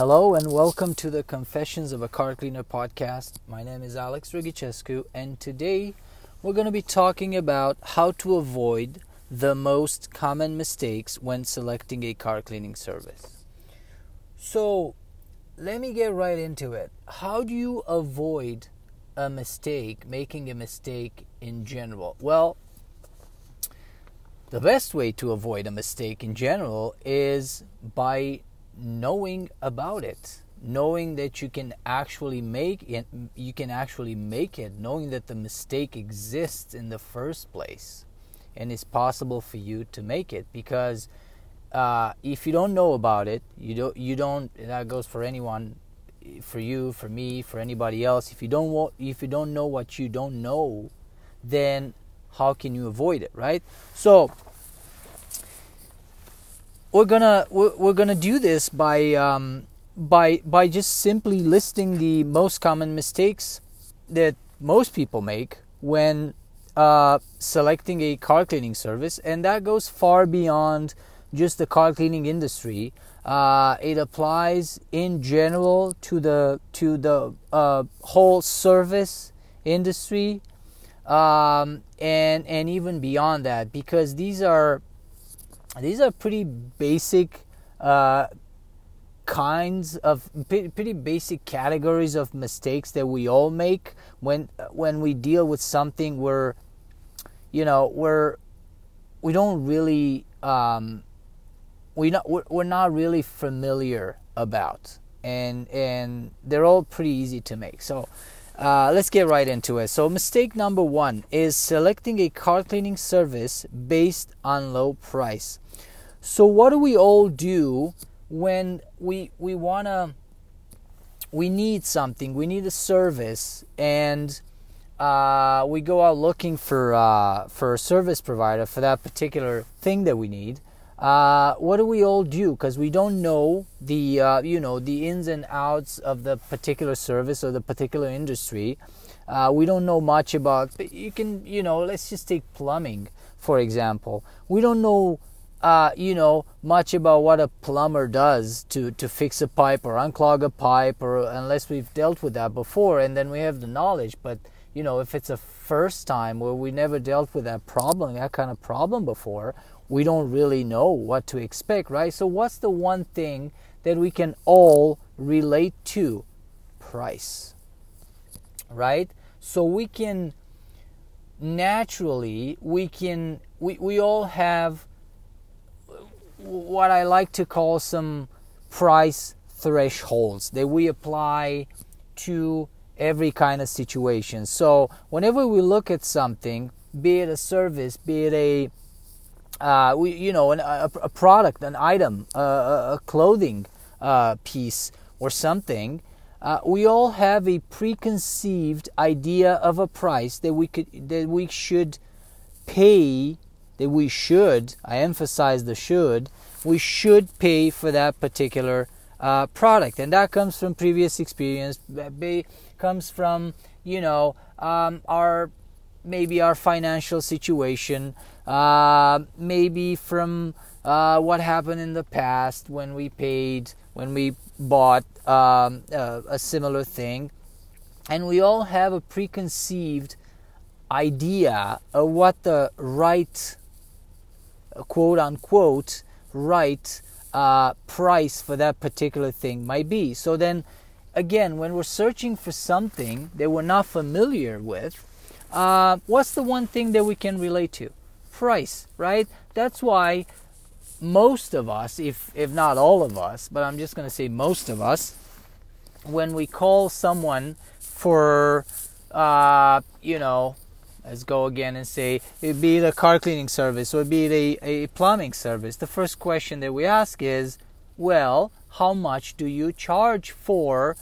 Hello and welcome to the Confessions of a Car Cleaner podcast. My name is Alex Rugicescu, and today we're going to be talking about how to avoid the most common mistakes when selecting a car cleaning service. So, let me get right into it. How do you avoid a mistake, making a mistake in general? Well, the best way to avoid a mistake in general is by knowing about it knowing that you can actually make it you can actually make it knowing that the mistake exists in the first place and it's possible for you to make it because uh, if you don't know about it you don't you don't that goes for anyone for you for me for anybody else if you don't if you don't know what you don't know then how can you avoid it right? So we're gonna we're, we're gonna do this by um, by by just simply listing the most common mistakes that most people make when uh, selecting a car cleaning service, and that goes far beyond just the car cleaning industry. Uh, it applies in general to the to the uh, whole service industry, um, and and even beyond that, because these are these are pretty basic uh, kinds of pretty basic categories of mistakes that we all make when when we deal with something where you know we're we don't really um, we not we're, we're not really familiar about and and they're all pretty easy to make so uh, let's get right into it. So, mistake number one is selecting a car cleaning service based on low price. So, what do we all do when we we wanna we need something, we need a service, and uh, we go out looking for uh, for a service provider for that particular thing that we need? Uh, what do we all do? Because we don't know the uh, you know the ins and outs of the particular service or the particular industry. Uh, we don't know much about. But You can you know let's just take plumbing for example. We don't know uh, you know much about what a plumber does to to fix a pipe or unclog a pipe or unless we've dealt with that before and then we have the knowledge. But you know if it's a first time where we never dealt with that problem that kind of problem before we don't really know what to expect, right? So, what's the one thing that we can all relate to? Price, right? So, we can naturally, we can, we, we all have what I like to call some price thresholds that we apply to every kind of situation. So, whenever we look at something, be it a service, be it a uh, we, you know, an, a, a, product, an item, a, a clothing uh, piece, or something, uh, we all have a preconceived idea of a price that we could that we should pay. That we should, I emphasize the should, we should pay for that particular uh, product, and that comes from previous experience. Comes from you know um, our maybe our financial situation, uh, maybe from uh, what happened in the past when we paid, when we bought um, uh, a similar thing. And we all have a preconceived idea of what the right, quote unquote, right uh, price for that particular thing might be. So then, again, when we're searching for something that we're not familiar with, uh, what's the one thing that we can relate to? Price, right? That's why most of us, if if not all of us, but I'm just going to say most of us, when we call someone for, uh, you know, let's go again and say it be the car cleaning service or be a, a plumbing service, the first question that we ask is, well, how much do you charge for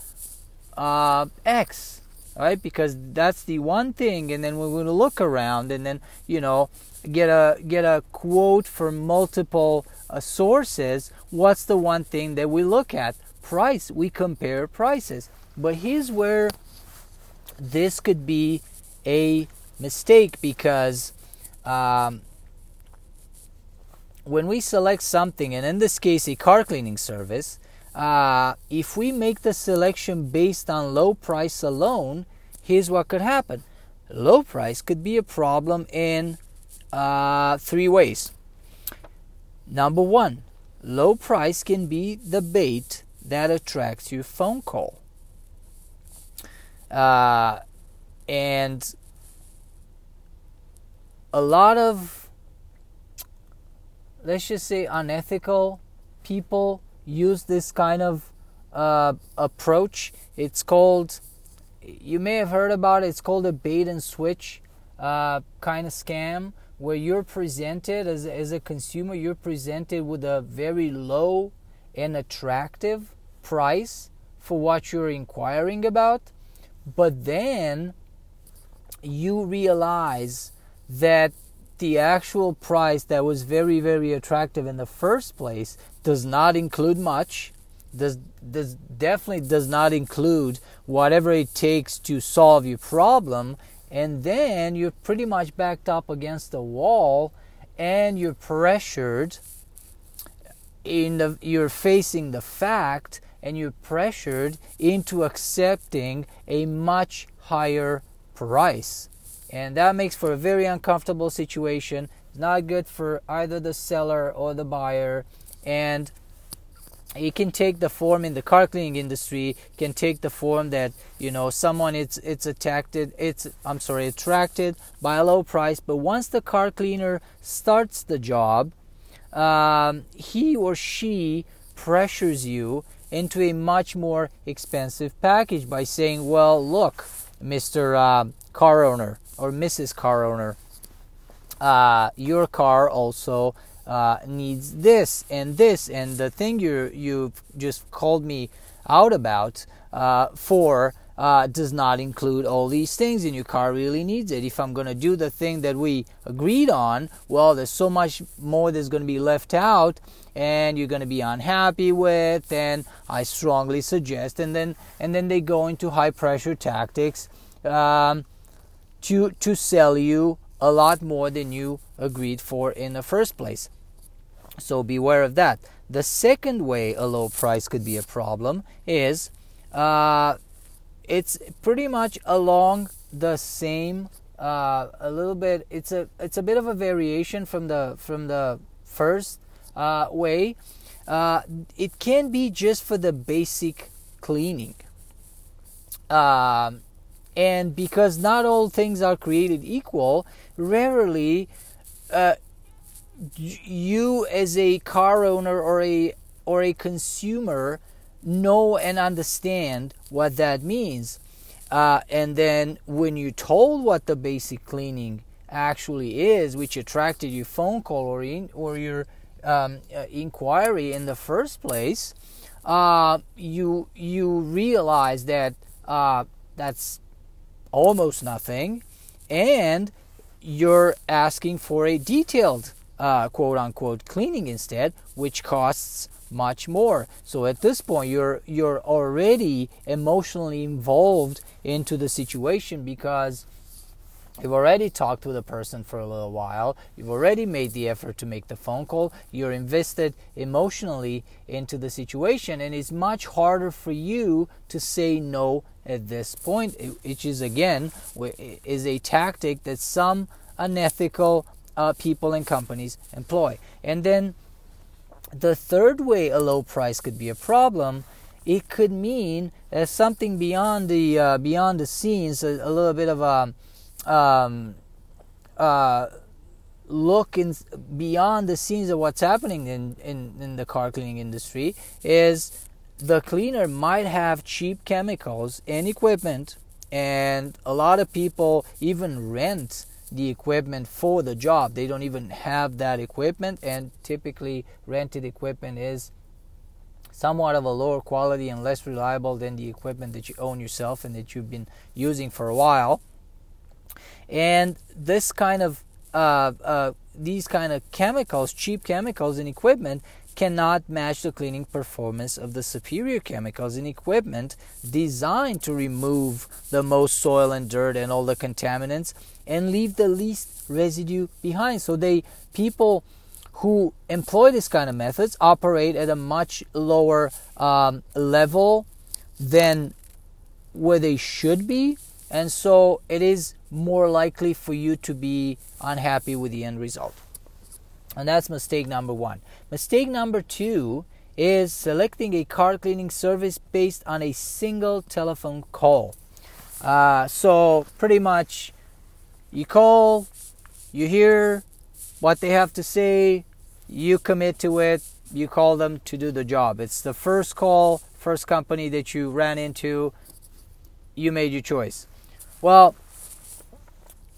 uh, X? right? Because that's the one thing, and then we're going to look around and then you know get a get a quote from multiple uh, sources. What's the one thing that we look at? Price. We compare prices, but here's where this could be a mistake because. Um, when we select something, and in this case, a car cleaning service, uh, if we make the selection based on low price alone, here's what could happen. Low price could be a problem in uh, three ways. Number one, low price can be the bait that attracts your phone call. Uh, and a lot of, let's just say, unethical people use this kind of uh, approach. It's called, you may have heard about it, it's called a bait and switch uh, kind of scam where you're presented as, as a consumer, you're presented with a very low and attractive price for what you're inquiring about, but then you realize that the actual price that was very very attractive in the first place does not include much does does definitely does not include whatever it takes to solve your problem and then you're pretty much backed up against the wall and you're pressured in the you're facing the fact and you're pressured into accepting a much higher price and that makes for a very uncomfortable situation. It's not good for either the seller or the buyer. And it can take the form in the car cleaning industry can take the form that you know someone it's it's attracted it's i'm sorry attracted by a low price. But once the car cleaner starts the job um, he or she pressures you into a much more expensive package by saying well look mr uh, car owner or mrs car owner. Uh, your car also uh, needs this and this and the thing you you've just called me out about uh, for uh, does not include all these things and your car really needs it. If i'm to do the thing that we agreed on well there's so much more that's to be left out and you're going to be unhappy with and i strongly suggest. And then and then they go into high pressure tactics um, to to sell you a lot more than you agreed for in the first place. So beware of that. The second way a low price could be a problem is uh, it's pretty much along the same uh, a little bit it's a it's a bit of a variation from the from the first uh, way. Uh, it can be just for the basic cleaning. Um, and because not all things are created equal rarely uh, you as a car owner or a or a consumer know and understand what that means. Uh, and then when you told what the basic cleaning actually is, which attracted your phone call or in, or your um, uh, inquiry in the first place, uh, you you realize that uh, that's almost nothing, and you're asking for a detailed uh, quote unquote cleaning instead, which costs much more. So at this point, you're you're already emotionally involved into the situation because You've already talked with a person for a little while. You've already made the effort to make the phone call. You're invested emotionally into the situation, and it's much harder for you to say no at this point, which is again is a tactic that some unethical uh, people and companies employ. And then the third way a low price could be a problem, it could mean that something beyond the uh, beyond the scenes, a, a, little bit of a um, uh, look in beyond the scenes of what's happening in, in, in the car cleaning industry is the cleaner might have cheap chemicals and equipment and a lot of people even rent the equipment for the job. They don't even have that equipment, and typically, rented equipment is somewhat of a lower quality and less reliable than the equipment that you own yourself and that you've been using for a while. And this kind of uh, uh, these kind of chemicals, cheap chemicals and equipment, cannot match the cleaning performance of the superior chemicals and equipment designed to remove the most soil and dirt and all the contaminants and leave the least residue behind. So they people who employ this kind of methods operate at a much lower um, level than where they should be, and so it is more likely for you to be unhappy with the end result. And that's mistake number one. Mistake number two is selecting a car cleaning service based on a single telephone call. Uh, so, pretty much, you call, you hear what they have to say, you commit to it, you call them to do the job. It's the first call, first company that you ran into, you made your choice. Well,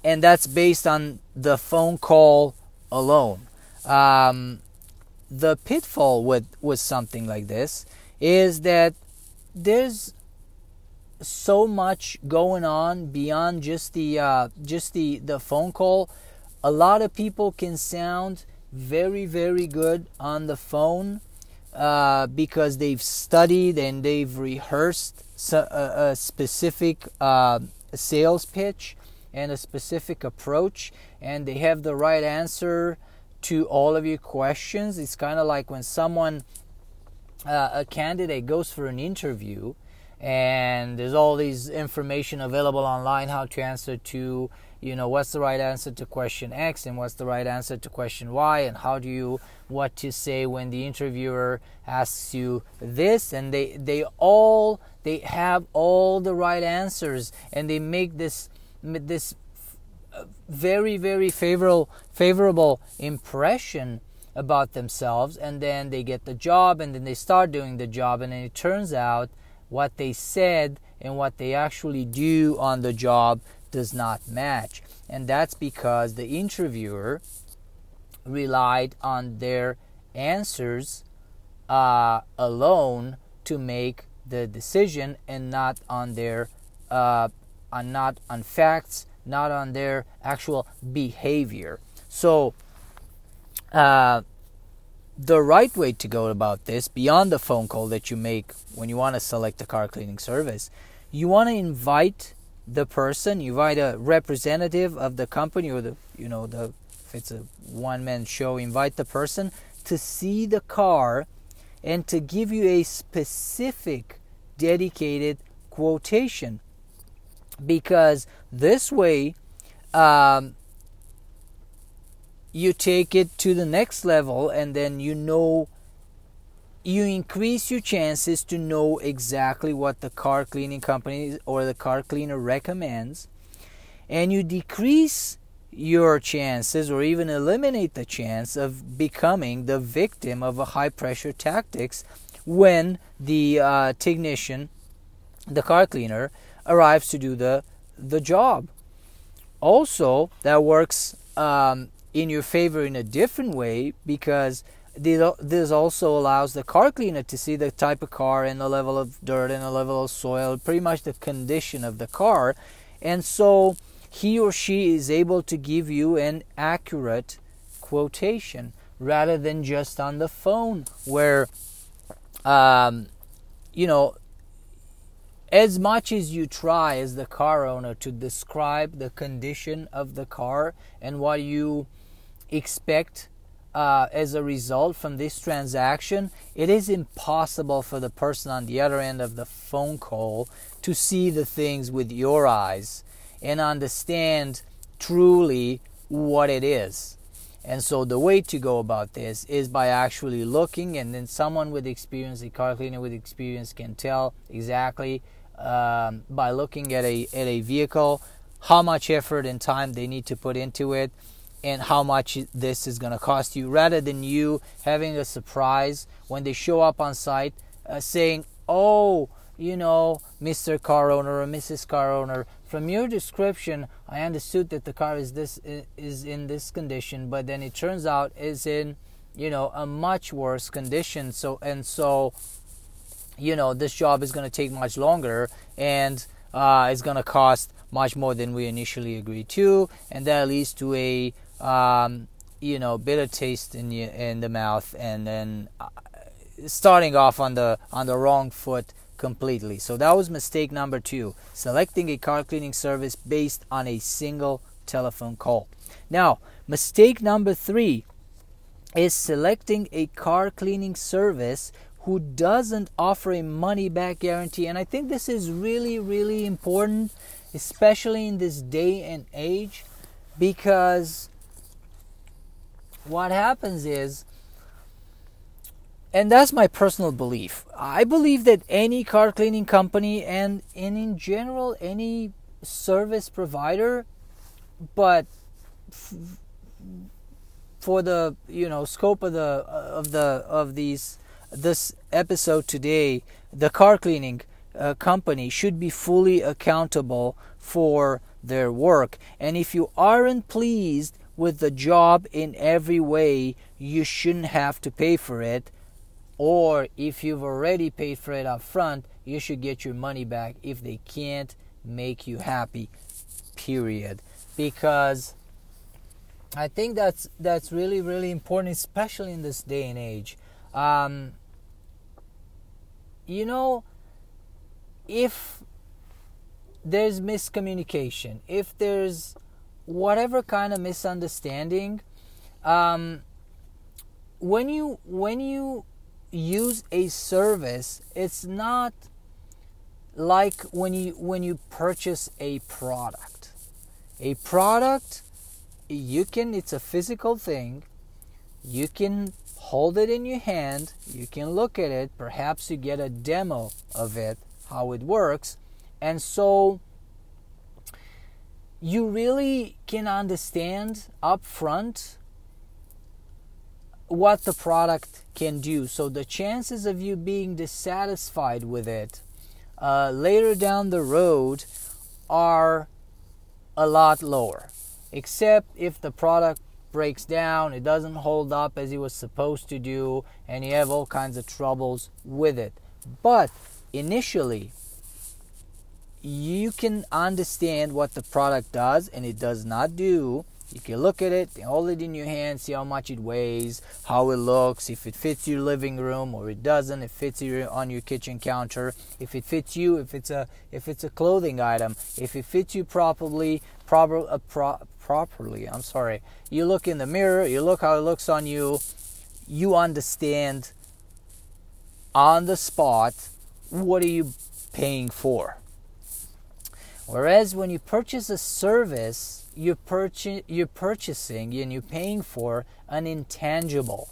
and that's based on the phone call alone. Um, the pitfall with with something like this is that there's so much going on beyond just the uh, just the the phone call. A lot of people can sound very very good on the phone uh, because they've studied and they've rehearsed a, a specific uh, sales pitch and a specific approach, and they have the right answer to all of your questions. It's kind of like when someone, uh, a candidate, goes for an interview and there's all these information available online how to answer to you know what's the right answer to question x and what's the right answer to question y and how do you what to say when the interviewer asks you this and they they all they have all the right answers and they make this this very very favorable favorable impression about themselves and then they get the job and then they start doing the job and then it turns out what they said and what they actually do on the job does not match. And that's because the interviewer relied on their answers uh, alone to make the decision and not on their uh, on not on facts not on their actual behavior. So, uh, the right way to go about this, beyond the phone call that you make when you want to select a car cleaning service, you want to invite the person, you invite a representative of the company or the, you know, the if it's a one man show, invite the person to see the car and to give you a specific dedicated quotation because this way um, you take it to the next level and then you know you increase your chances to know exactly what the car cleaning company or the car cleaner recommends. And you decrease your chances or even eliminate the chance of becoming the victim of a high pressure tactics when the uh, technician the car cleaner arrives to do the the job. Also, that works um, in your favor in a different way because this also allows the car cleaner to see the type of car and the level of dirt and the level of soil, pretty much the condition of the car, and so he or she is able to give you an accurate quotation rather than just on the phone where um, you know as much as you try as the car owner to describe the condition of the car and what you expect uh, as a result from this transaction, it is impossible for the person on the other end of the phone call to see the things with your eyes and understand truly what it is. And so the way to go about this is by actually looking, and then someone with experience, a car cleaner with experience, can tell exactly um, by looking at a at a vehicle, how much effort and time they need to put into it, and how much this is going to cost you, rather than you having a surprise when they show up on site uh, saying, "Oh, you know, Mr. Car Owner or Mrs. Car Owner, from your description, I understood that the car is this is in this condition, but then it turns out is in, you know, a much worse condition. So and so." You know this job is going to take much longer and uh, it's going to cost much more than we initially agreed to, and that leads to a um, you know bitter taste in the, in the mouth, and then uh, starting off on the on the wrong foot completely. So that was mistake number two: selecting a car cleaning service based on a single telephone call. Now, mistake number three is selecting a car cleaning service who doesn't offer a money back guarantee. And I think this is really, really important, especially in this day and age, because what happens is, and that's my personal belief. I believe that any car cleaning company and, and in general any service provider, but f- for the you know scope of the of the of these this episode today, the car cleaning uh, company should be fully accountable for their work. And if you aren't pleased with the job in every way, you shouldn't have to pay for it. Or if you've already paid for it up front, you should get your money back if they can't make you happy. Period. Because I think that's that's really really important, especially in this day and age. Um, you know, if there's miscommunication, if there's whatever kind of misunderstanding, um, when you when you use a service, it's not like when you when you purchase a product. A product, you can it's a physical thing. You can hold it in your hand, you can look at it, perhaps you get a demo of it, how it works, and so you really can understand up front what the product can do. So the chances of you being dissatisfied with it uh, later down the road are a lot lower. Except if the product breaks down, it doesn't hold up as it was supposed to do, and you have all kinds of troubles with it. But initially, you can understand what the product does and it does not do. You can look at it, hold it in your hand, see how much it weighs, how it looks, if it fits your living room or it doesn't, if it fits you on your kitchen counter, if it fits you, if it's a if it's a clothing item, if it fits you properly, proper, uh, pro, properly. I'm sorry. You look in the mirror, you look how it looks on you, you understand on the spot what are you paying for. Whereas when you purchase a service, you're, you're purchasing and you're paying for an intangible.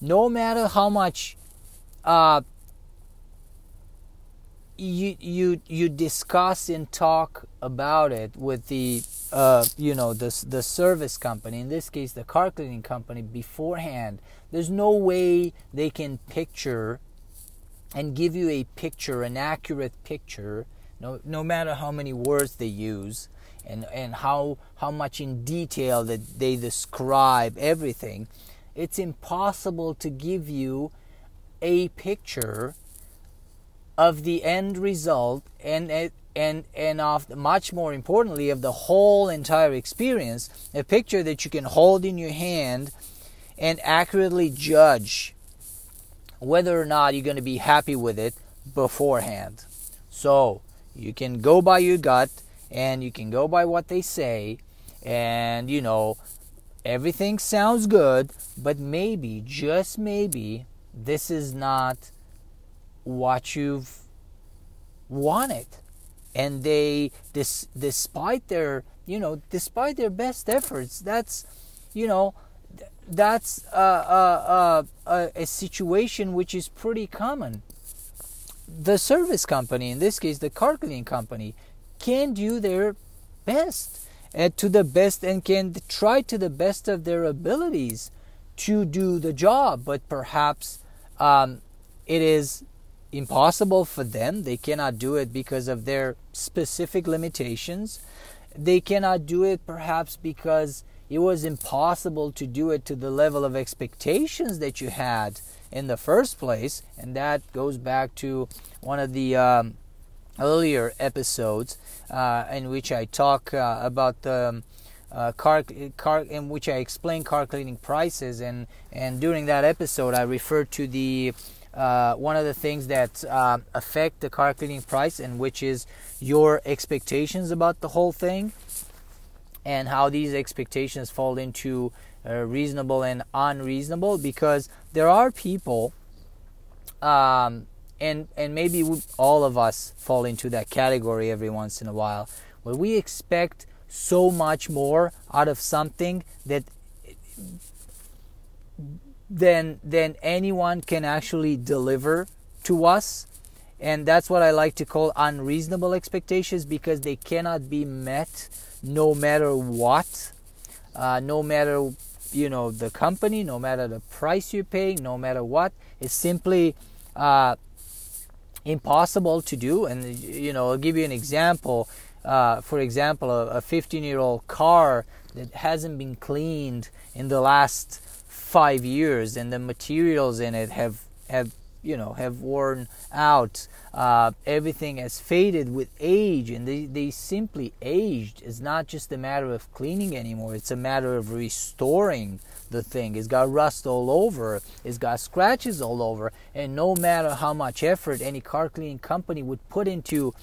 No matter how much uh, you you you discuss and talk about it with the uh, you know the the service company in this case the car cleaning company beforehand. There's no way they can picture and give you a picture an accurate picture no no matter how many words they use and and how how much in detail that they describe everything it's impossible to give you a picture of the end result and and and of much more importantly of the whole entire experience a picture that you can hold in your hand and accurately judge whether or not you're going to be happy with it beforehand. So you can go by your gut and you can go by what they say and you know everything sounds good but maybe just maybe this is not what you've wanted. And they dis, despite their you know despite their best efforts that's you know that's a, a, a, a situation which is pretty common. The service company in this case the car cleaning company can do their best and to the best and can try to the best of their abilities to do the job. But perhaps um, it is impossible for them. They cannot do it because of their specific limitations. They cannot do it perhaps because it was impossible to do it to the level of expectations that you had in the first place. And that goes back to one of the um, earlier episodes uh, in which I talk uh, about the. Um, uh, car, car in which I explain car cleaning prices and and during that episode I referred to the uh, one of the things that uh, affect the car cleaning price and which is your expectations about the whole thing and how these expectations fall into uh, reasonable and unreasonable because there are people um, and and maybe we, all of us fall into that category every once in a while where we expect so much more out of something that than than anyone can actually deliver to us and that's what I like to call unreasonable expectations because they cannot be met no matter what uh, no matter you know the company no matter the price you're paying no matter what it's simply uh, impossible to do. And you know, I'll give you an example. Uh, for example, a 15 year old car that hasn't been cleaned in the last five years, and the materials in it have have you know have worn out. Uh, everything has faded with age, and they, they simply aged. It's not just a matter of cleaning anymore; it's a matter of restoring the thing. It's got rust all over. It's got scratches all over. And no matter how much effort any car cleaning company would put into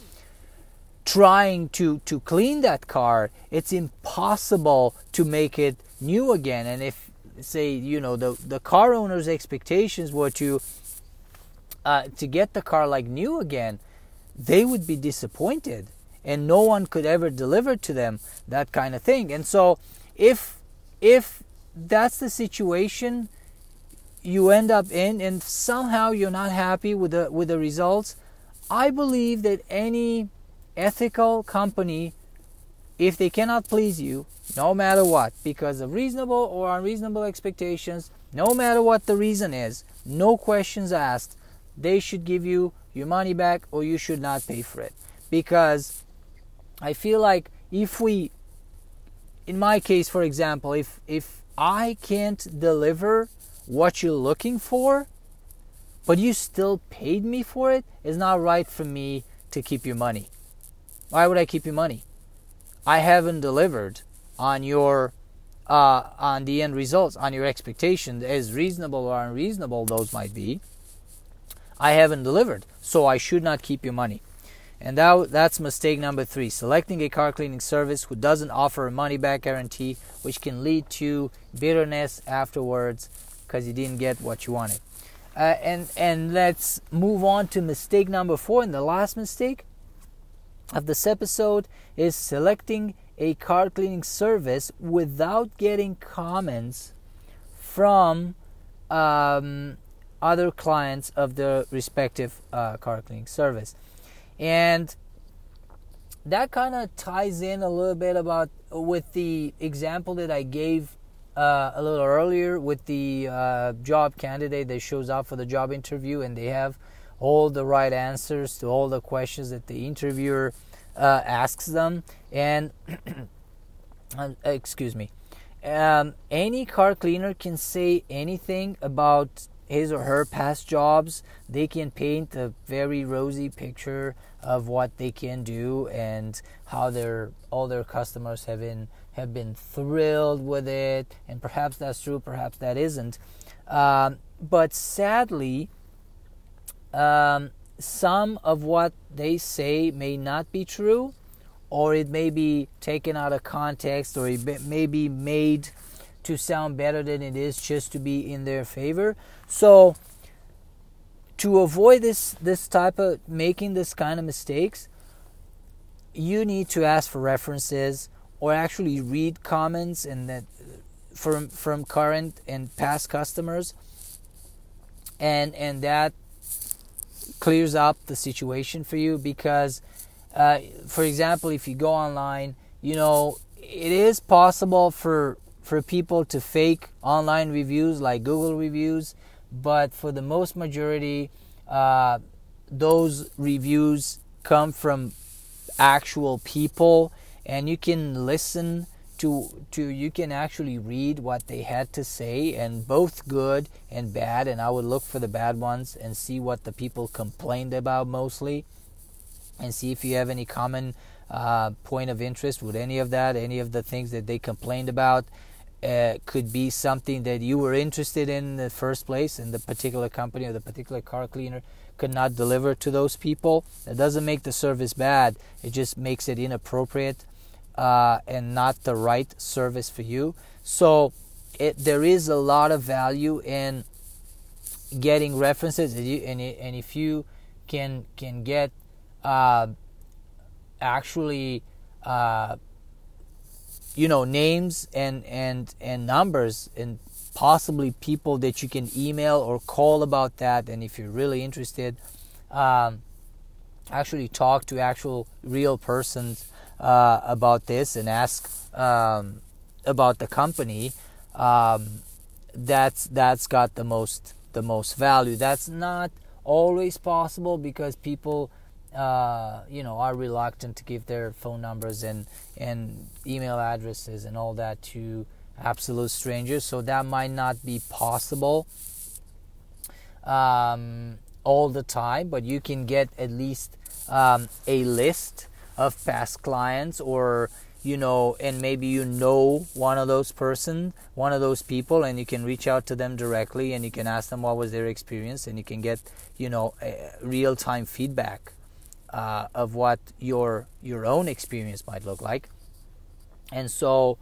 trying to, to clean that car, it's impossible to make it new again. And if, say, you know, the, the car owner's expectations were to uh, to get the car like new again, they would be disappointed, and no one could ever deliver to them that kind of thing. And so, if if that's the situation you end up in and somehow you're not happy with the with the results i believe that any ethical company if they cannot please you no matter what because of reasonable or unreasonable expectations no matter what the reason is no questions asked they should give you your money back or you should not pay for it because i feel like if we in my case for example if if I can't deliver what you're looking for, but you still paid me for it, it's not right for me to keep your money. Why would I keep your money? I haven't delivered on your uh, on the end results, on your expectations, as reasonable or unreasonable those might be. I haven't delivered, so I should not keep your money. And that, that's mistake number three selecting a car cleaning service who doesn't offer a money back guarantee, which can lead to bitterness afterwards because you didn't get what you wanted. Uh, and, and let's move on to mistake number four. And the last mistake of this episode is selecting a car cleaning service without getting comments from um, other clients of the respective uh, car cleaning service. And that kind of ties in a little bit about with the example that I gave uh, a little earlier with the uh, job candidate that shows up for the job interview and they have all the right answers to all the questions that the interviewer uh, asks them. And uh, excuse me, um, any car cleaner can say anything about his or her past jobs, they can paint a very rosy picture of what they can do and how their all their customers have been have been thrilled with it. And perhaps that's true, perhaps that isn't. Um, but sadly, um, some of what they say may not be true, or it may be taken out of context, or it may be made to sound better than it is just to be in their favor. So to avoid this this type of making this kind of mistakes, you need to ask for references or actually read comments and that from from current and past customers and and that clears up the situation for you because uh, for example if you go online you know it is possible for for people to fake online reviews like Google reviews, but for the most majority, uh, those reviews come from actual people, and you can listen to to you can actually read what they had to say, and both good and bad. And I would look for the bad ones and see what the people complained about mostly, and see if you have any common uh, point of interest with any of that, any of the things that they complained about uh, could be something that you were interested in, in the first place, and the particular company or the particular car cleaner could not deliver to those people. It doesn't make the service bad, it just makes it inappropriate uh, and not the right service for you. So, it there is a lot of value in getting references and, you, and, and if you can can get uh, actually uh, you know names and and and numbers and possibly people that you can email or call about that and if you're really interested um, actually talk to actual real persons uh, about this and ask um, about the company um, that's that's got the most the most value. That's not always possible because people uh, you know are reluctant to give their phone numbers and and email addresses and all that to absolute strangers. So that might not be possible um, all the time but you can get at least um, a list of past clients or you know and maybe you know one of those person one of those people and you can reach out to them directly and you can ask them what was their experience and you can get you know real time feedback uh, of what your your own experience might look like. And so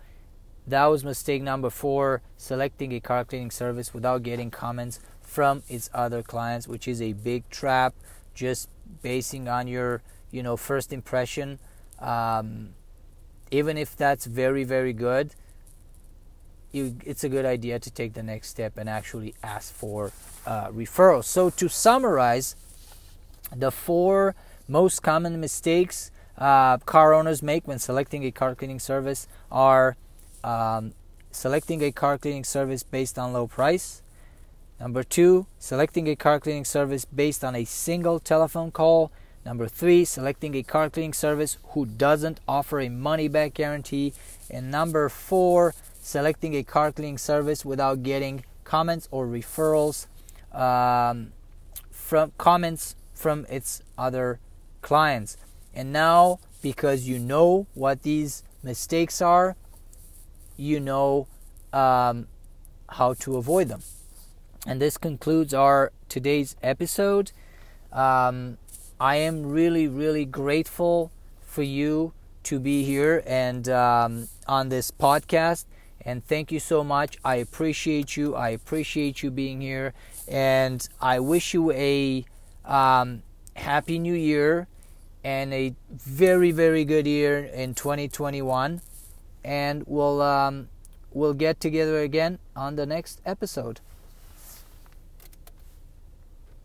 that was mistake number four selecting a car cleaning service without getting comments from its other clients which is a big trap. Just basing on your you know first impression um, even if that's very very good you, it's a good idea to take the next step and actually ask for uh, referrals. So to summarize the four most common mistakes uh, car owners make when selecting a car cleaning service are um, selecting a car cleaning service based on low price. Number two selecting a car cleaning service based on a single telephone call Number three, selecting a car cleaning service who doesn't offer a money back guarantee. And number four, selecting a car cleaning service without getting comments or referrals um, from comments from its other clients. And now, because you know what these mistakes are, you know um, how to avoid them. And this concludes our today's episode. Um, I am really, really grateful for you to be here and um, on this podcast. And thank you so much. I appreciate you. I appreciate you being here. And I wish you a um, happy new year and a very, very good year in 2021. And we'll um, we'll get together again on the next episode.